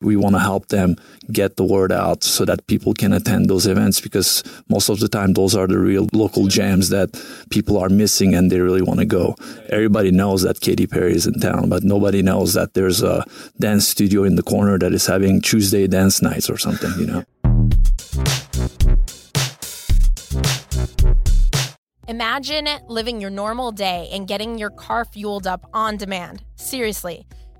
We want to help them get the word out so that people can attend those events because most of the time those are the real local jams that people are missing and they really want to go. Everybody knows that Katy Perry is in town, but nobody knows that there's a dance studio in the corner that is having Tuesday dance nights or something, you know. Imagine living your normal day and getting your car fueled up on demand. Seriously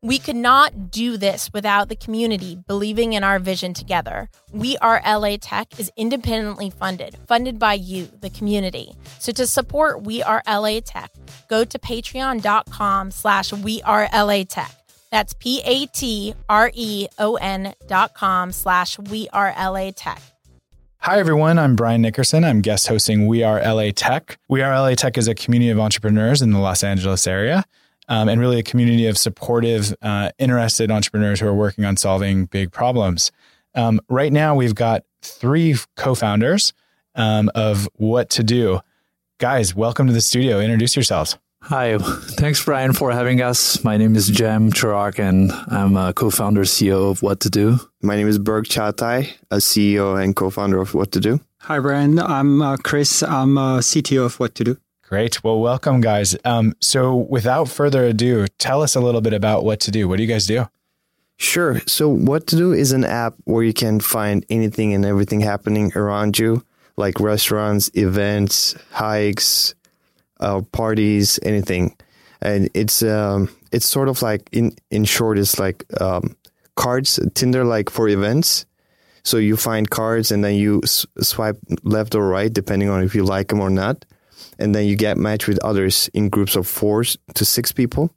We could not do this without the community believing in our vision together. We Are LA Tech is independently funded, funded by you, the community. So to support We Are LA Tech, go to patreon.com slash We Are LA Tech. That's P-A-T-R-E-O-N dot com slash We Are LA Tech. Hi, everyone. I'm Brian Nickerson. I'm guest hosting We Are LA Tech. We Are LA Tech is a community of entrepreneurs in the Los Angeles area um, and really a community of supportive, uh, interested entrepreneurs who are working on solving big problems. Um, right now, we've got three co founders um, of WhatTuDu. Guys, welcome to the studio. Introduce yourselves. Hi, thanks, Brian, for having us. My name is Cem Carak, and I'm a co-founder CEO of WhatTuDu. My name is Berk Cagatay, a CEO and co-founder of WhatTuDu. Hi, Brian. I'm uh, Chris. I'm a CTO of WhatTuDu. Great. Well, welcome, guys. Um, so, without further ado, tell us a little bit about what to do. What do you guys do? Sure. So, WhatTuDu is an app where you can find anything and everything happening around you, like restaurants, events, hikes, uh, parties, anything. And it's um, it's sort of like in in short, it's like um, cards, Tinder, like for events. So you find cards and then you s- swipe left or right, depending on if you like them or not and then you get matched with others in groups of four to six people.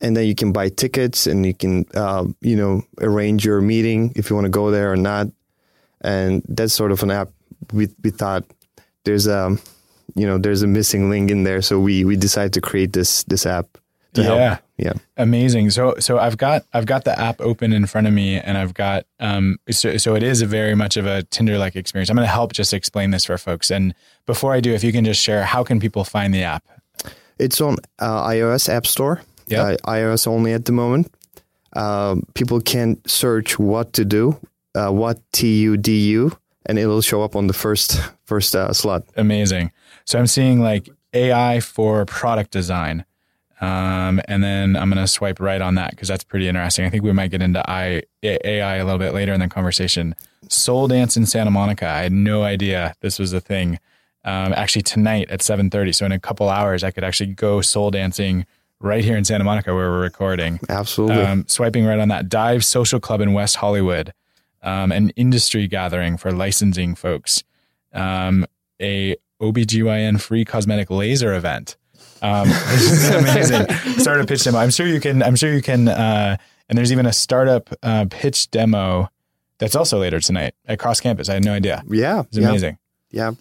And then you can buy tickets and you can uh, you know arrange your meeting if you want to go there or not. And that's sort of an app. We, we thought there's a you know there's a missing link in there. So we we decided to create this this app yeah. help. Yeah. Amazing. So so i've got i've got the app open in front of me and i've got um so, so it is a very much of a tinder like experience. I'm going to help just explain this for folks. And before i do if you can just share how can people find the app? It's on uh, ios app store. Yeah. Uh, ios only at the moment. Uh, people can search what to do uh, what t-u-d-u and it'll show up on the first first uh, slot. Amazing. So i'm seeing like ai for product design um, and then I'm going to swipe right on that because that's pretty interesting. I think we might get into I, AI a little bit later in the conversation. Soul Dance in Santa Monica. I had no idea this was a thing. Um, actually, tonight at 7:30. So in a couple hours, I could actually go soul dancing right here in Santa Monica where we're recording. Absolutely. Um, swiping right on that. Dive Social Club in West Hollywood, um, an industry gathering for licensing folks. Um, a OBGYN free cosmetic laser event. Um, this is amazing. startup pitch demo. I'm sure you can. I'm sure you can. Uh, and there's even a startup uh, pitch demo that's also later tonight at Cross Campus. I had no idea. Yeah, it's amazing. Yeah.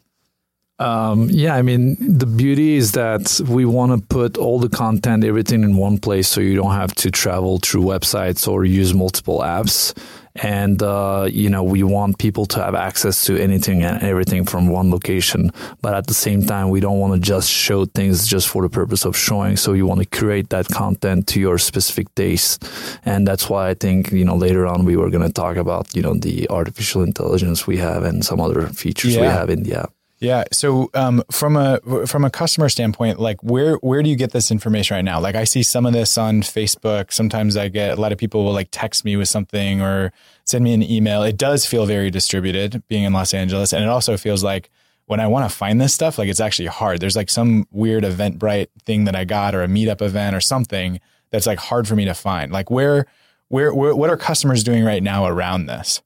Um, yeah, I mean, the beauty is that we want to put all the content, everything in one place so you don't have to travel through websites or use multiple apps. And, uh, you know, we want people to have access to anything and everything from one location. But at the same time, we don't want to just show things just for the purpose of showing. So you want to create that content to your specific taste. And that's why I think, you know, later on we were going to talk about, you know, the artificial intelligence we have and some other features Yeah. we have in the app. Yeah. So um, from a from a customer standpoint, like where where do you get this information right now? Like I see some of this on Facebook. Sometimes I get a lot of people will like text me with something or send me an email. It does feel very distributed being in Los Angeles, and it also feels like when I want to find this stuff, like it's actually hard. There's like some weird Eventbrite thing that I got or a meetup event or something that's like hard for me to find. Like where, where, where what are customers doing right now around this?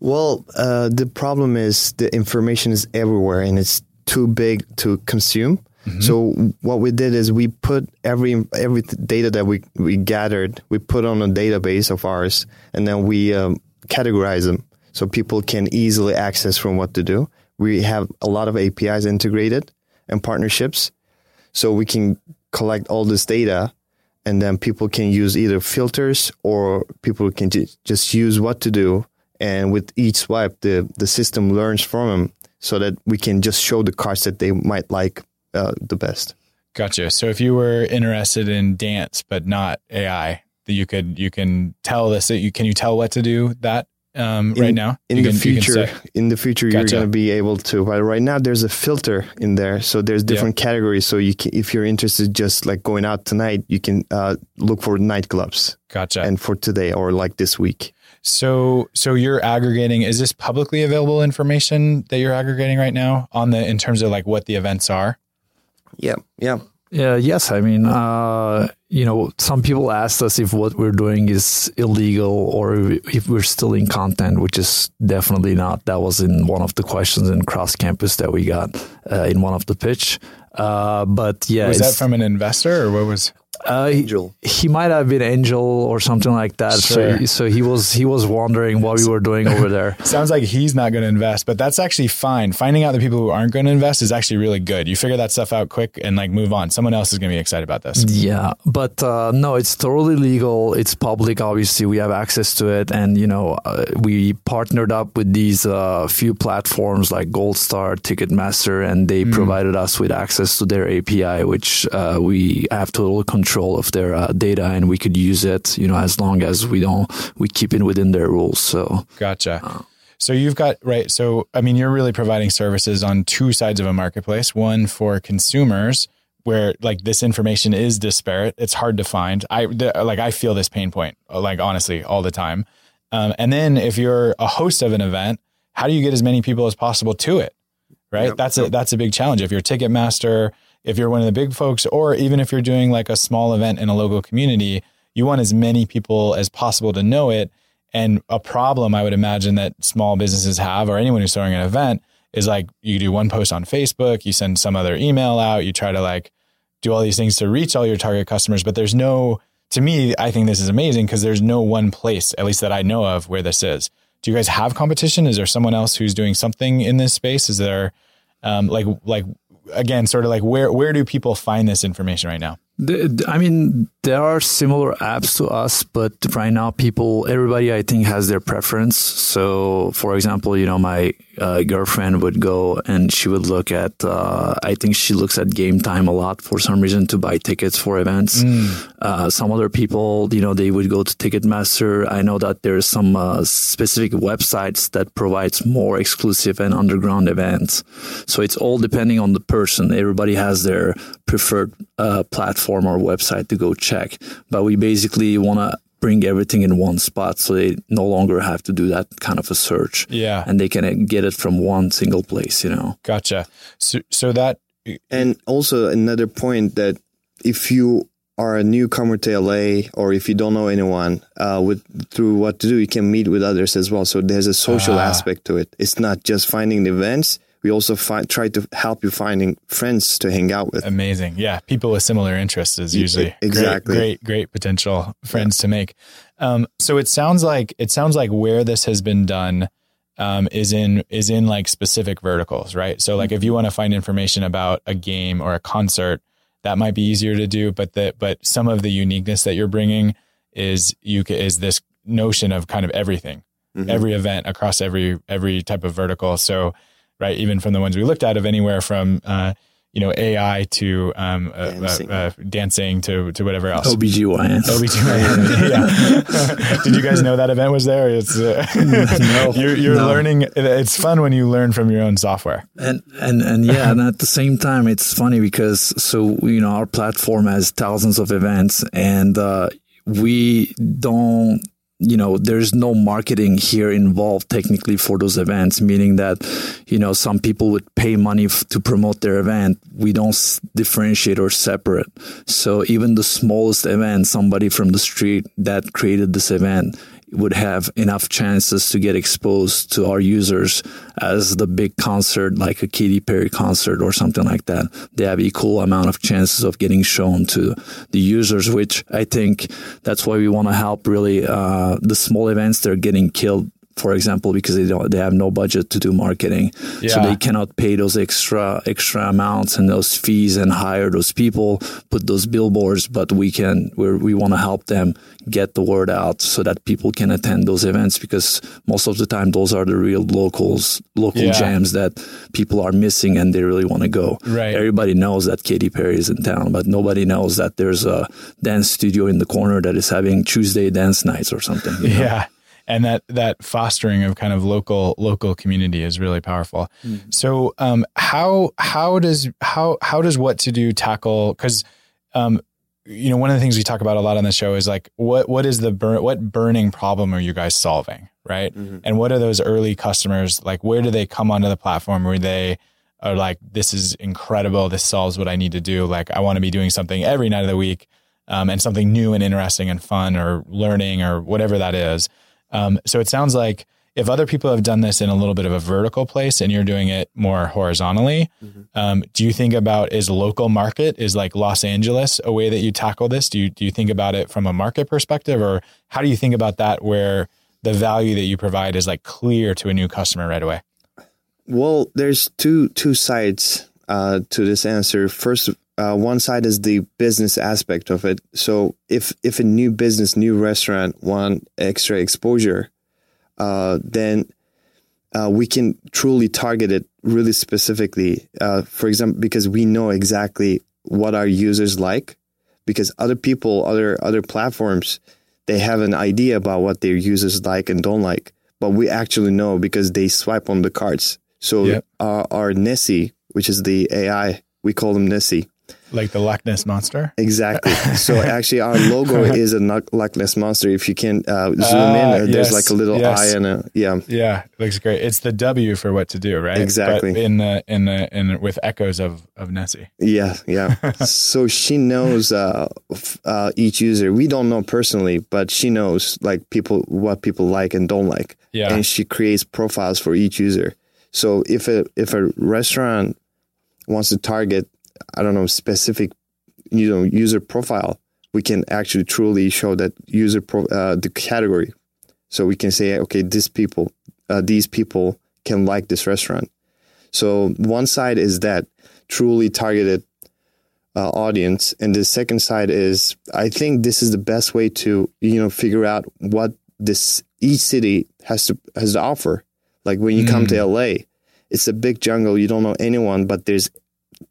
Well, uh, the problem is the information is everywhere and it's too big to consume. Mm-hmm. So what we did is we put every every data that we we gathered, we put on a database of ours, and then we um, categorize them so people can easily access from WhatTuDu. We have a lot of APIs integrated and partnerships, so we can collect all this data, and then people can use either filters or people can just use WhatTuDu. And with each swipe, the the system learns from them, so that we can just show the cards that they might like uh, the best. Gotcha. So if you were interested in dance but not AI, that you could you can tell this that you can you tell what to do that um, in, right now in you the can, future in the future gotcha. you're going to be able to but right now there's a filter in there so there's different yeah. categories so you can if you're interested just like going out tonight you can uh, look for nightclubs gotcha and for today or like this week so so you're aggregating is this publicly available information that you're aggregating right now on the in terms of like what the events are yeah, yeah. Yeah, yes. I mean, uh, you know, some people asked us if what we're doing is illegal or if we're still in content, which is definitely not. That was in one of the questions in Cross Campus that we got uh, in one of the pitch. Uh, but yeah, was that from an investor or what was? Uh, Angel. He, he, might have been Angel or something like that. Sure. So, so he was he was wondering what we were doing over there. Sounds like he's not going to invest, but that's actually fine. Finding out the people who aren't going to invest is actually really good. You figure that stuff out quick and like move on. Someone else is going to be excited about this. Yeah, but uh, no, it's totally legal. It's public. Obviously, we have access to it, and you know, uh, we partnered up with these uh, few platforms like Goldstar, Ticketmaster, and they mm. provided us with access to their API, which uh, we have total control control of their uh, data and we could use it, you know, as long as we don't, we keep it within their rules. So, gotcha. Uh, so you've got, right. So, I mean, you're really providing services on two sides of a marketplace, one for consumers where like this information is disparate. It's hard to find. I the, like, I feel this pain point, like honestly, all the time. Um, and then if you're a host of an event, how do you get as many people as possible to it? Right. Yep. That's a, that's a big challenge. If you're Ticketmaster, if you're one of the big folks, or even if you're doing like a small event in a local community, you want as many people as possible to know it. And a problem I would imagine that small businesses have, or anyone who's throwing an event, is like you do one post on Facebook, you send some other email out, you try to like do all these things to reach all your target customers, but there's no, to me, I think this is amazing because there's no one place, at least that I know of, where this is. Do you guys have competition? Is there someone else who's doing something in this space? Is there um, like like again, sort of like where where do people find this information right now? The, I mean, there are similar apps to us, but right now, people, everybody, I think, has their preference. So, for example, you know, my uh, girlfriend would go and she would look at, uh, I think she looks at Gametime a lot for some reason to buy tickets for events. Mm. Uh, some other people, you know, they would go to Ticketmaster. I know that there's some uh, specific websites that provides more exclusive and underground events. So it's all depending on the person. Everybody has their preferred uh, platform or website to go check. But we basically want to bring everything in one spot so they no longer have to do that kind of a search. Yeah. And they can get it from one single place, you know. Gotcha. So, so that. And also another point that if you are a newcomer to LA or if you don't know anyone uh, with through WhatTuDu, you can meet with others as well. So there's a social ah. aspect to it. It's not just finding the events we also find, try to help you finding friends to hang out with. Amazing. Yeah. People with similar interests is usually exactly great, great, great potential friends yeah. to make. Um, so it sounds like, it sounds like where this has been done, um, is in, is in like specific verticals, right? So like if you want to find information about a game or a concert, that might be easier to do, but that, but some of the uniqueness that you're bringing is you, is this notion of kind of everything, mm-hmm. every event across every, every type of vertical. So, right? Even from the ones we looked at of anywhere from, uh, you know, AI to um, uh, dancing. Uh, uh, dancing to to whatever else. OBGYN. OBGYN. yeah. Did you guys know that event was there? It's uh, no, you're, you're no. learning. It's fun when you learn from your own software. And and and yeah, and at the same time, it's funny because so you know our platform has thousands of events, and uh, we don't you know, there's no marketing here involved technically for those events, meaning that, you know, some people would pay money f- to promote their event. We don't s- differentiate or separate. So even the smallest event, somebody from the street that created this event would have enough chances to get exposed to our users as the big concert, like a Katy Perry concert or something like that. They have equal amount of chances of getting shown to the users, which I think that's why we want to help really uh, the small events. They're getting killed for example, because they don't, they have no budget to do marketing, so they cannot pay those extra extra amounts and those fees and hire those people, put those billboards. But we can, we we want to help them get the word out so that people can attend those events because most of the time those are the real locals, local Yeah. jams that people are missing and they really want to go. Right. Everybody knows that Katy Perry is in town, but nobody knows that there's a dance studio in the corner that is having Tuesday dance nights or something. you know? Yeah. And that that fostering of kind of local local community is really powerful. So um how how does how how does WhatTuDu tackle cuz um you know one of the things we talk about a lot on the show is like what what is the burn what burning problem are you guys solving, right? And what are those early customers like where do they come onto the platform where they are like this is incredible, this solves what I need to do, like I want to be doing something every night of the week um, and something new and interesting and fun or learning or whatever that is. Um, so it sounds like if other people have done this in a little bit of a vertical place and you're doing it more horizontally, um, do you think about is local market is like Los Angeles a way that you tackle this? Do you do you think about it from a market perspective, or how do you think about that where the value that you provide is like clear to a new customer right away? Well, there's two two sides uh, to this answer. First, uh, one side is the business aspect of it. So if if a new business, new restaurant want extra exposure, uh, then uh, we can truly target it really specifically. Uh, for example, because we know exactly what our users like, because other people, other other platforms, they have an idea about what their users like and don't like, but we actually know because they swipe on the cards. So our, our Nessie, which is the AI, we call them Nessie. Like the Loch Ness monster? Exactly. so actually, our logo is a Loch Ness monster. If you can uh, zoom in, Ah, uh, there's yes, like a little yes. eye and a yeah. Yeah, looks great. It's the W for what to do, right? Exactly. But in the in the in with echoes of of Nessie. Yeah, yeah. so she knows uh, uh, each user. We don't know personally, but she knows like people what people like and don't like. Yeah. And she creates profiles for each user. So if a if a restaurant wants to target, I don't know, specific, you know, user profile, we can actually truly show that user pro, uh, the category. So we can say, okay, these people, uh, these people can like this restaurant. So one side is that truly targeted uh, audience, and the second side is I think this is the best way to you know figure out what this each city has to has to offer. Like when you come to LA, it's a big jungle. You don't know anyone, but there's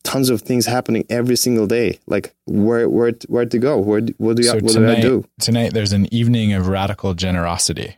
tons of things happening every single day. Like where where where to go? Where what do you, So what do tonight, I do? tonight there's an evening of radical generosity.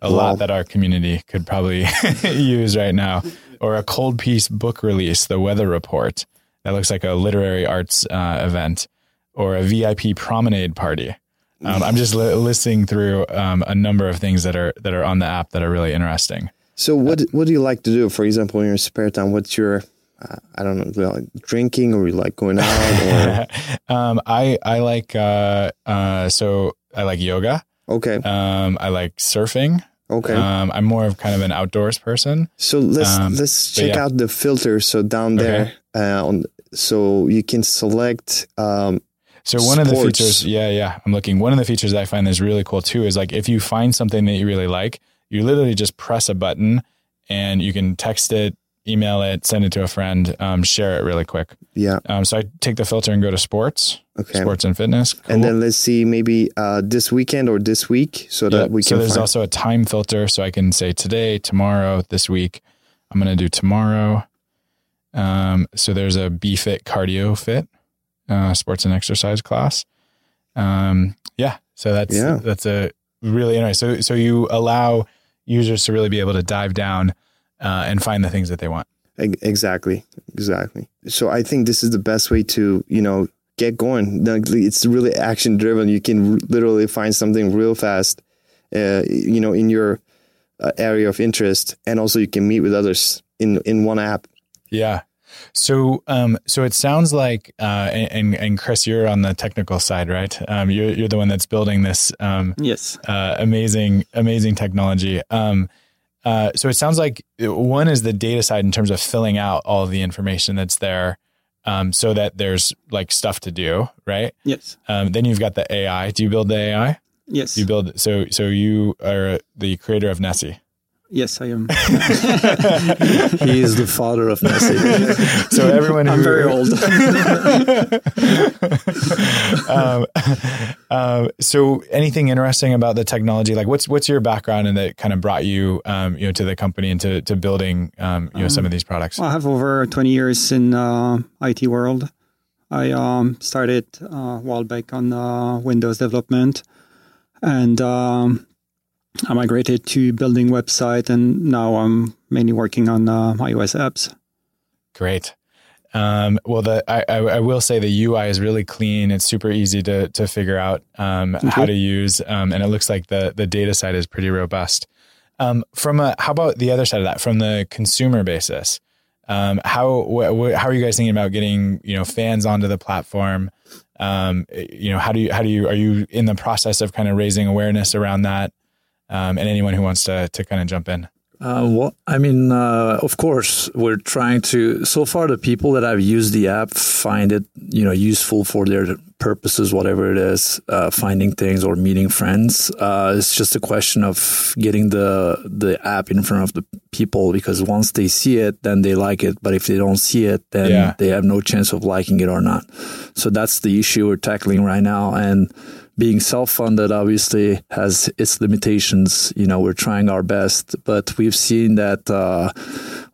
A Wow. lot that our community could probably use right now, or a cold piece book release, the weather report. That looks like a literary arts uh, event, or a VIP promenade party. Um, I'm just li- listing through um, a number of things that are that are on the app that are really interesting. So what what do you like to do? For example, in your spare time, what's your uh, I don't know, like drinking or you like going out or um, I I like uh, uh, so I like yoga. okay, Um, I like surfing. okay. Um, I'm more of kind of an outdoors person. So let's Um, let's check yeah. out the filter. So down there, uh, on so you can select. Um, So one of the features, yeah, yeah, I'm looking. One of the features that I find is really cool too is like if you find something that you really like, you literally just press a button and you can text it, email it, send it to a friend, um, share it really quick. yeah, Um, so I take the filter and go to sports, okay. sports and fitness, Cool. And then let's see maybe uh, this weekend or this week, so Yeah, that we so can there's find. also a time filter, so I can say today, tomorrow, this week. I'm gonna do tomorrow. Um, so there's a BFit Cardio Fit, uh, sports and exercise class. Um, yeah, so that's Yeah. that's a really interesting. So so you allow users to really be able to dive down uh, and find the things that they want. Exactly, exactly. So I think this is the best way to you know get going. It's really action driven. You can r- literally find something real fast, uh, you know, in your uh, area of interest, and also you can meet with others in in one app. Yeah. So, um, so it sounds like, uh, and, and Chris, you're on the technical side, right? Um, you're, you're the one that's building this, um, Yes. uh, amazing, amazing technology. Um, uh, so it sounds like one is the data side in terms of filling out all the information that's there, um, so that there's like stuff to do, right? Yes. Um, then you've got the AI. Do you build the AI? Yes. You build so so you are the creator of Nessie. Yes, I am. He is the father of Nessie. So everyone who I'm very old. um, um, so anything interesting about the technology? Like what's what's your background and that kind of brought you um, you know to the company and to, to building um, you know some of these products? Well, I have over 20 years in uh, IT world. I um, started uh, a while back on uh, Windows development, and um, I migrated to building website, and now I'm mainly working on uh, iOS apps. Great. Um, well, the I, I, will say the UI is really clean. It's super easy to to figure out um, how to use, um, and it looks like the the data side is pretty robust. Um, from a how about the other side of that? From the consumer basis, um, how wh- wh- how are you guys thinking about getting you know fans onto the platform? Um, you know, how do you how do you are you in the process of kind of raising awareness around that? Um, and anyone who wants to to kind of jump in. Uh, well, I mean, uh, of course, we're trying to. So far, the people that have used the app find it, you know, useful for their purposes, whatever it is, uh, finding things or meeting friends. Uh, it's just a question of getting the the app in front of the people because once they see it, then they like it. But if they don't see it, then Yeah. they have no chance of liking it or not. So that's the issue we're tackling right now, and being self-funded obviously has its limitations. You know, we're trying our best, but we've seen that uh,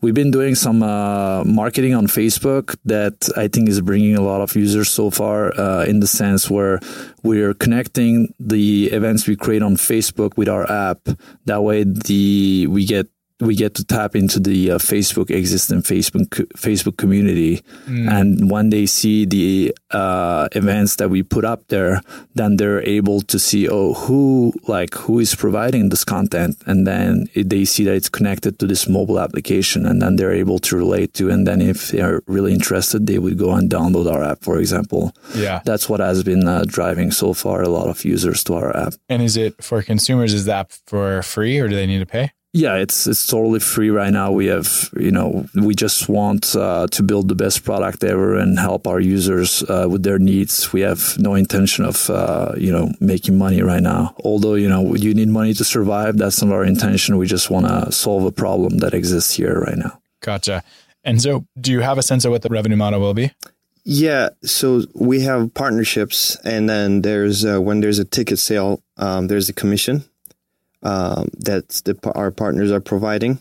we've been doing some uh, marketing on Facebook that I think is bringing a lot of users so far. Uh, in the sense where we're connecting the events we create on Facebook with our app. That way, the we get we get to tap into the uh, Facebook existing Facebook Facebook community, and when they see the uh, events that we put up there, then they're able to see oh who like who is providing this content, and then they see that it's connected to this mobile application, and then they're able to relate to, and then if they're really interested, they would go and download our app, for example. Yeah. That's what has been uh, driving so far a lot of users to our app. And is it for consumers? Is the app for free or do they need to pay? Yeah, it's it's totally free right now. We have, you know, we just want uh, to build the best product ever and help our users uh, with their needs. We have no intention of, uh, you know, making money right now. Although, you know, you need money to survive. That's not our intention. We just want to solve a problem that exists here right now. Gotcha. And so, do you have a sense of what the revenue model will be? Yeah, so we have partnerships, and then there's uh, when there's a ticket sale, um, there's a commission um, that the, our partners are providing.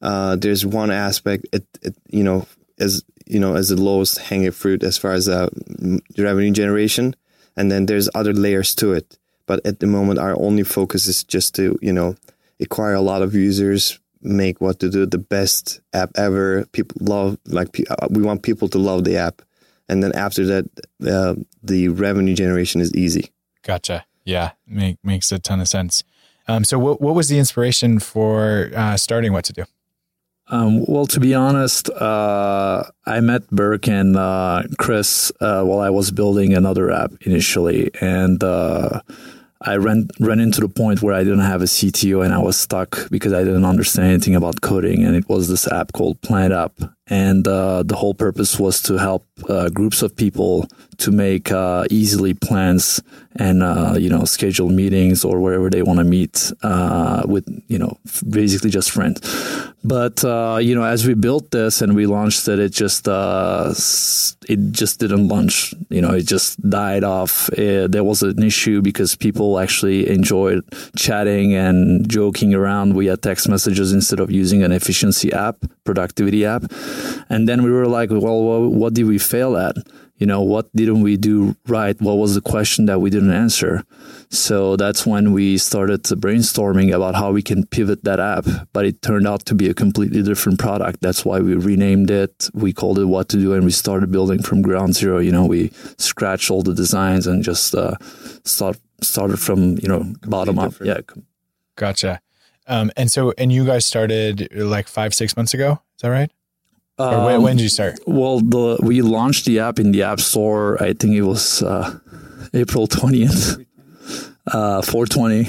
Uh, there's one aspect, it, it, you know, as you know, as the lowest hanging fruit as far as uh, revenue generation, and then there's other layers to it. But at the moment, our only focus is just to you know acquire a lot of users, make WhatTuDu the best app ever. People love like uh, we want people to love the app, and then after that, uh, the revenue generation is easy. Gotcha. Yeah, make, makes a ton of sense. Um, so, what what was the inspiration for uh, starting WhatTuDu? Um, well, to be honest, uh, I met Berk and uh, Chris uh, while I was building another app initially, and uh, I ran ran into the point where I didn't have a CTO and I was stuck because I didn't understand anything about coding. And it was this app called Planet App, and uh, the whole purpose was to help uh, groups of people to make uh, easily plans and uh, you know schedule meetings or wherever they want to meet uh, with you know basically just friends. But uh, you know, as we built this and we launched it, it just uh, it just didn't launch. You know, it just died off. Uh, there was an issue because people actually enjoyed chatting and joking around via text messages instead of using an efficiency app, productivity app. And then we were like, well, what did we fail at? You know, what didn't we do right? What was the question that we didn't answer? So that's when we started brainstorming about how we can pivot that app. But it turned out to be a completely different product. That's why we renamed it. We called it WhatTuDu, and we started building from ground zero. You know, we scratched all the designs and just uh, start started from you know bottom up. different. Yeah, Gotcha. Um, and so, and you guys started like five, six months ago. Is that right? Or when, Um, when did you start? Well, the we launched the app in the App Store. I think it was uh, April twentieth, uh, four twenty.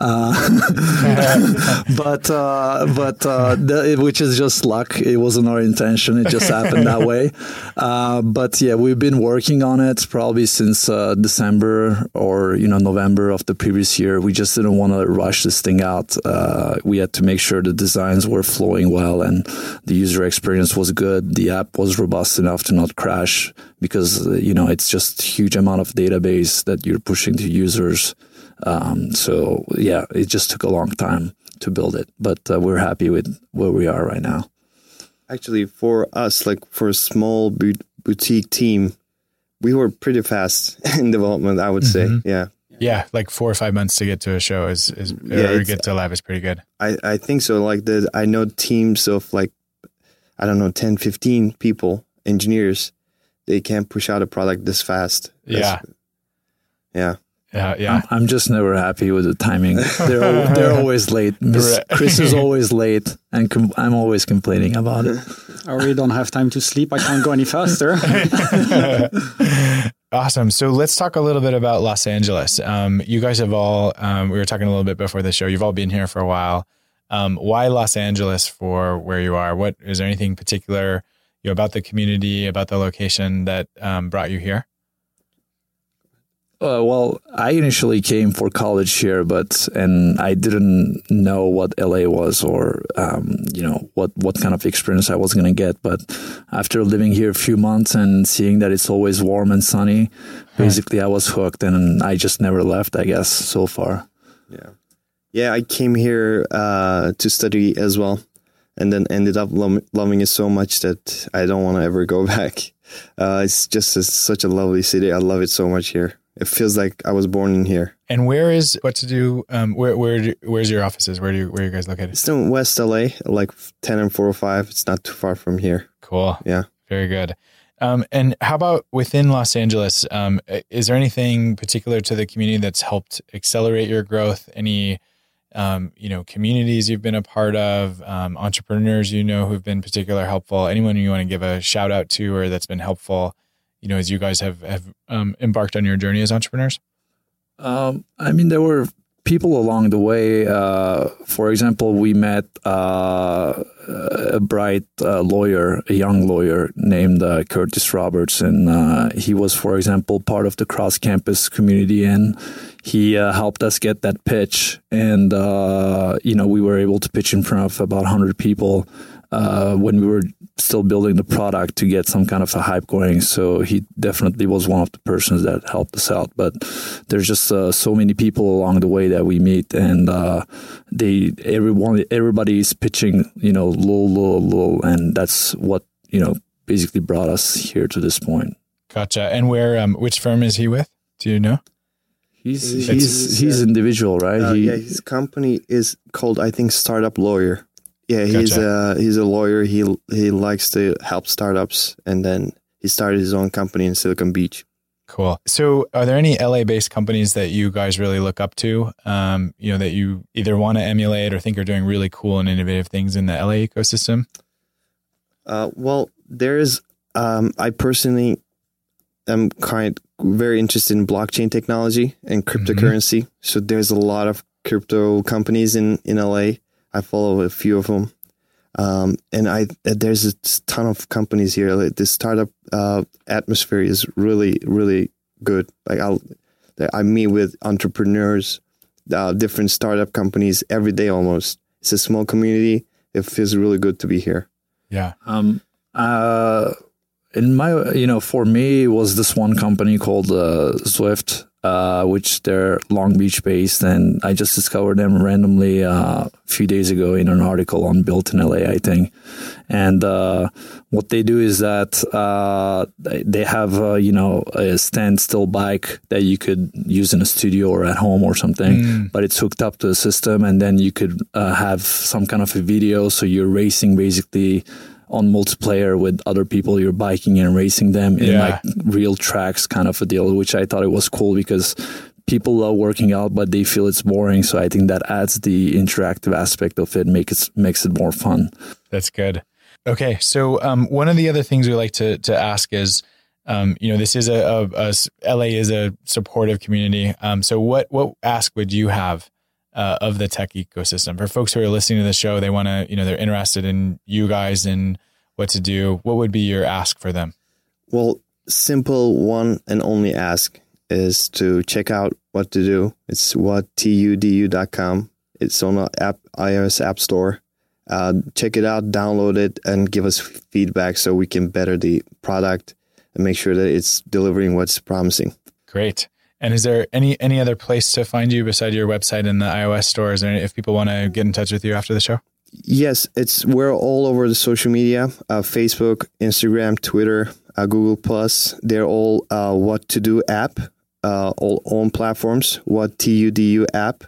Uh, but uh, but uh, the, which is just luck. It wasn't our intention. It just happened that way. Uh, but yeah, we've been working on it probably since uh, December or you know November of the previous year. We just didn't want to rush this thing out. Uh, we had to make sure the designs were flowing well and the user experience was good. The app was robust enough to not crash because uh, you know it's just huge amount of database that you're pushing to users. Um, so yeah, it just took a long time to build it, but uh, we're happy with where we are right now. Actually, for us, like for a small bu- boutique team, we were pretty fast in development. I would say, yeah. Yeah, like four or five months to get to a show is is Yeah, or get to live is pretty good. I, I think so. Like the I know teams of like I don't know 10, 15 people, engineers. They can't push out a product this fast. That's- yeah. Yeah, yeah. I'm, I'm just never happy with the timing. They're al- they're always late. Miss- Chris is always late, and com- I'm always complaining about it. I really don't have time to sleep. I can't go any faster. awesome. So let's talk a little bit about Los Angeles. Um, you guys have all, um, we were talking a little bit before the show. You've all been here for a while. Um, why Los Angeles for where you are? What is there anything particular you know, about the community, about the location that um, brought you here? Uh, well, I initially came for college here, but and I didn't know what LA was or um, you know what what kind of experience I was gonna get. But after living here a few months and seeing that it's always warm and sunny, basically I was hooked, and I just never left. I guess so far. Yeah. Yeah, I came here uh, to study as well, and then ended up lo- loving it so much that I don't want to ever go back. Uh, it's just a, such a lovely city. I love it so much here. It feels like I was born in here. And where is WhatTuDu? Um, where where do, where's your offices? Where do you, where are you guys located? It's in West LA, like 10 and 405. It's not too far from here. Cool. Yeah. Very good. Um, and how about within Los Angeles? Um, is there anything particular to the community that's helped accelerate your growth? Any, um, you know, communities you've been a part of, um, entrepreneurs you know who've been particular helpful? Anyone you want to give a shout out to or that's been helpful? You know, as you guys have have um, embarked on your journey as entrepreneurs. Um, I mean, there were people along the way. Uh, for example, we met uh, a bright uh, lawyer, a young lawyer named uh, Curtis Roberts, and uh, he was, for example, part of the cross-campus community, and he uh, helped us get that pitch. And you know, we were able to pitch in front of about 100 people uh, when we were still building the product to get some kind of a hype going. So he definitely was one of the persons that helped us out. But there's just uh, so many people along the way that we meet, and uh, they everyone everybody is pitching, you know, low, low, low, and that's what you know basically brought us here to this point. Gotcha. And where? Um, which firm is he with? Do you know? He's He's- he's he's uh, individual, right? Uh, he, yeah, his company is called, I think, Startup Lawyer. Yeah, he's Gotcha. a he's a lawyer. He he likes to help startups, and then he started his own company in Silicon Beach. Cool. So, are there any LA-based companies that you guys really look up to? Um, you know, that you either want to emulate or think are doing really cool and innovative things in the LA ecosystem? Uh, well, there's um, I personally am kind very interested in blockchain technology and cryptocurrency. So there's a lot of crypto companies in in LA. I follow a few of them, um, and I there's a ton of companies here. Like the startup uh, atmosphere is really really good. Like I'll I meet with entrepreneurs, uh, different startup companies every day almost. It's a small community. It feels really good to be here. Yeah. Um, uh, in my, you know, for me, it was this one company called uh, Zwift, uh, which they're Long Beach based, and I just discovered them randomly uh, a few days ago in an article on Built in LA, I think. And uh, what they do is that uh, they have, uh, you know, a standstill bike that you could use in a studio or at home or something, but it's hooked up to a system, and then you could uh, have some kind of a video, so you're racing basically on multiplayer with other people you're biking and racing them in Yeah. like real tracks kind of a deal which i thought it was cool because people love working out, but they feel it's boring. So I think that adds the interactive aspect of it, makes it makes it more fun. That's good. Okay, so um, one of the other things we like to to ask is, um, you know, this is a, a, a, LA is a supportive community. Um, so what what ask would you have uh, of the tech ecosystem for folks who are listening to the show? They want to, you know, they're interested in you guys and WhatTuDu. What would be your ask for them? Well, simple one and only ask is to check out WhatTuDu. It's whattudu.com. It's on the app iOS App Store. Uh, check it out, download it, and give us feedback so we can better the product and make sure that it's delivering what's promising. Great. And is there any any other place to find you beside your website and the iOS store? Is there any, if people want to get in touch with you after the show? Yes, it's we're all over the social media: uh, Facebook, Instagram, Twitter, uh, Google Plus. They're all uh, WhatTuDu app, uh, all on platforms. What TUDU app.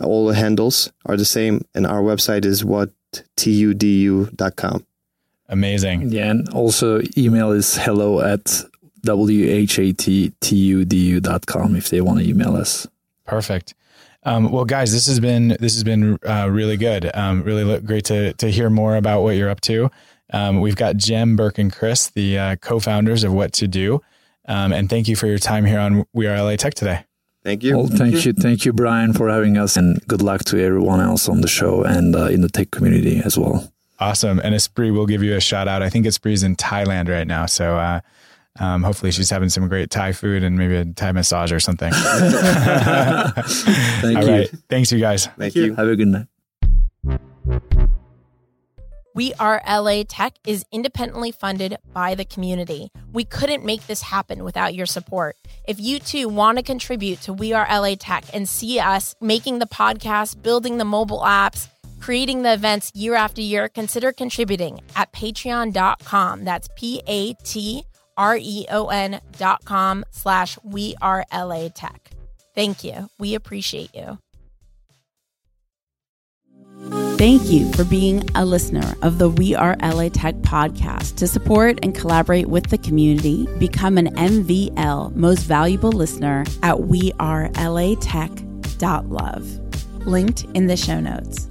All the handles are the same, and our website is what whattudu.com. Amazing. Yeah, and also email is hello at whattudu.com if they want to email us. Perfect. Um, well, guys, this has been this has been uh, really good. Um, really great to to hear more about what you're up to. Um, we've got Cem, Berk, and Chris, the uh, co-founders of WhatTuDu, um, and thank you for your time here on We Are LA Tech today. Thank you. Well, thank you, thank you, Brian, for having us, and good luck to everyone else on the show and uh, in the tech community as well. Awesome. And Espree will give you a shout out. I think Espree's in Thailand right now, so. Um, hopefully she's having some great Thai food and maybe a Thai massage or something. Thank All you. right. Thanks, you guys. Thank you. Have a good night. We Are LA Tech is independently funded by the community. We couldn't make this happen without your support. If you too want to contribute to We Are LA Tech and see us making the podcast, building the mobile apps, creating the events year after year, consider contributing at patreon.com. That's P A T R E O N dot com slash We Are LA Tech. Thank you. We appreciate you. Thank you for being a listener of the We Are LA Tech podcast. To support and collaborate with the community, become an MVL most valuable listener at wearelatech.love. Linked in the show notes.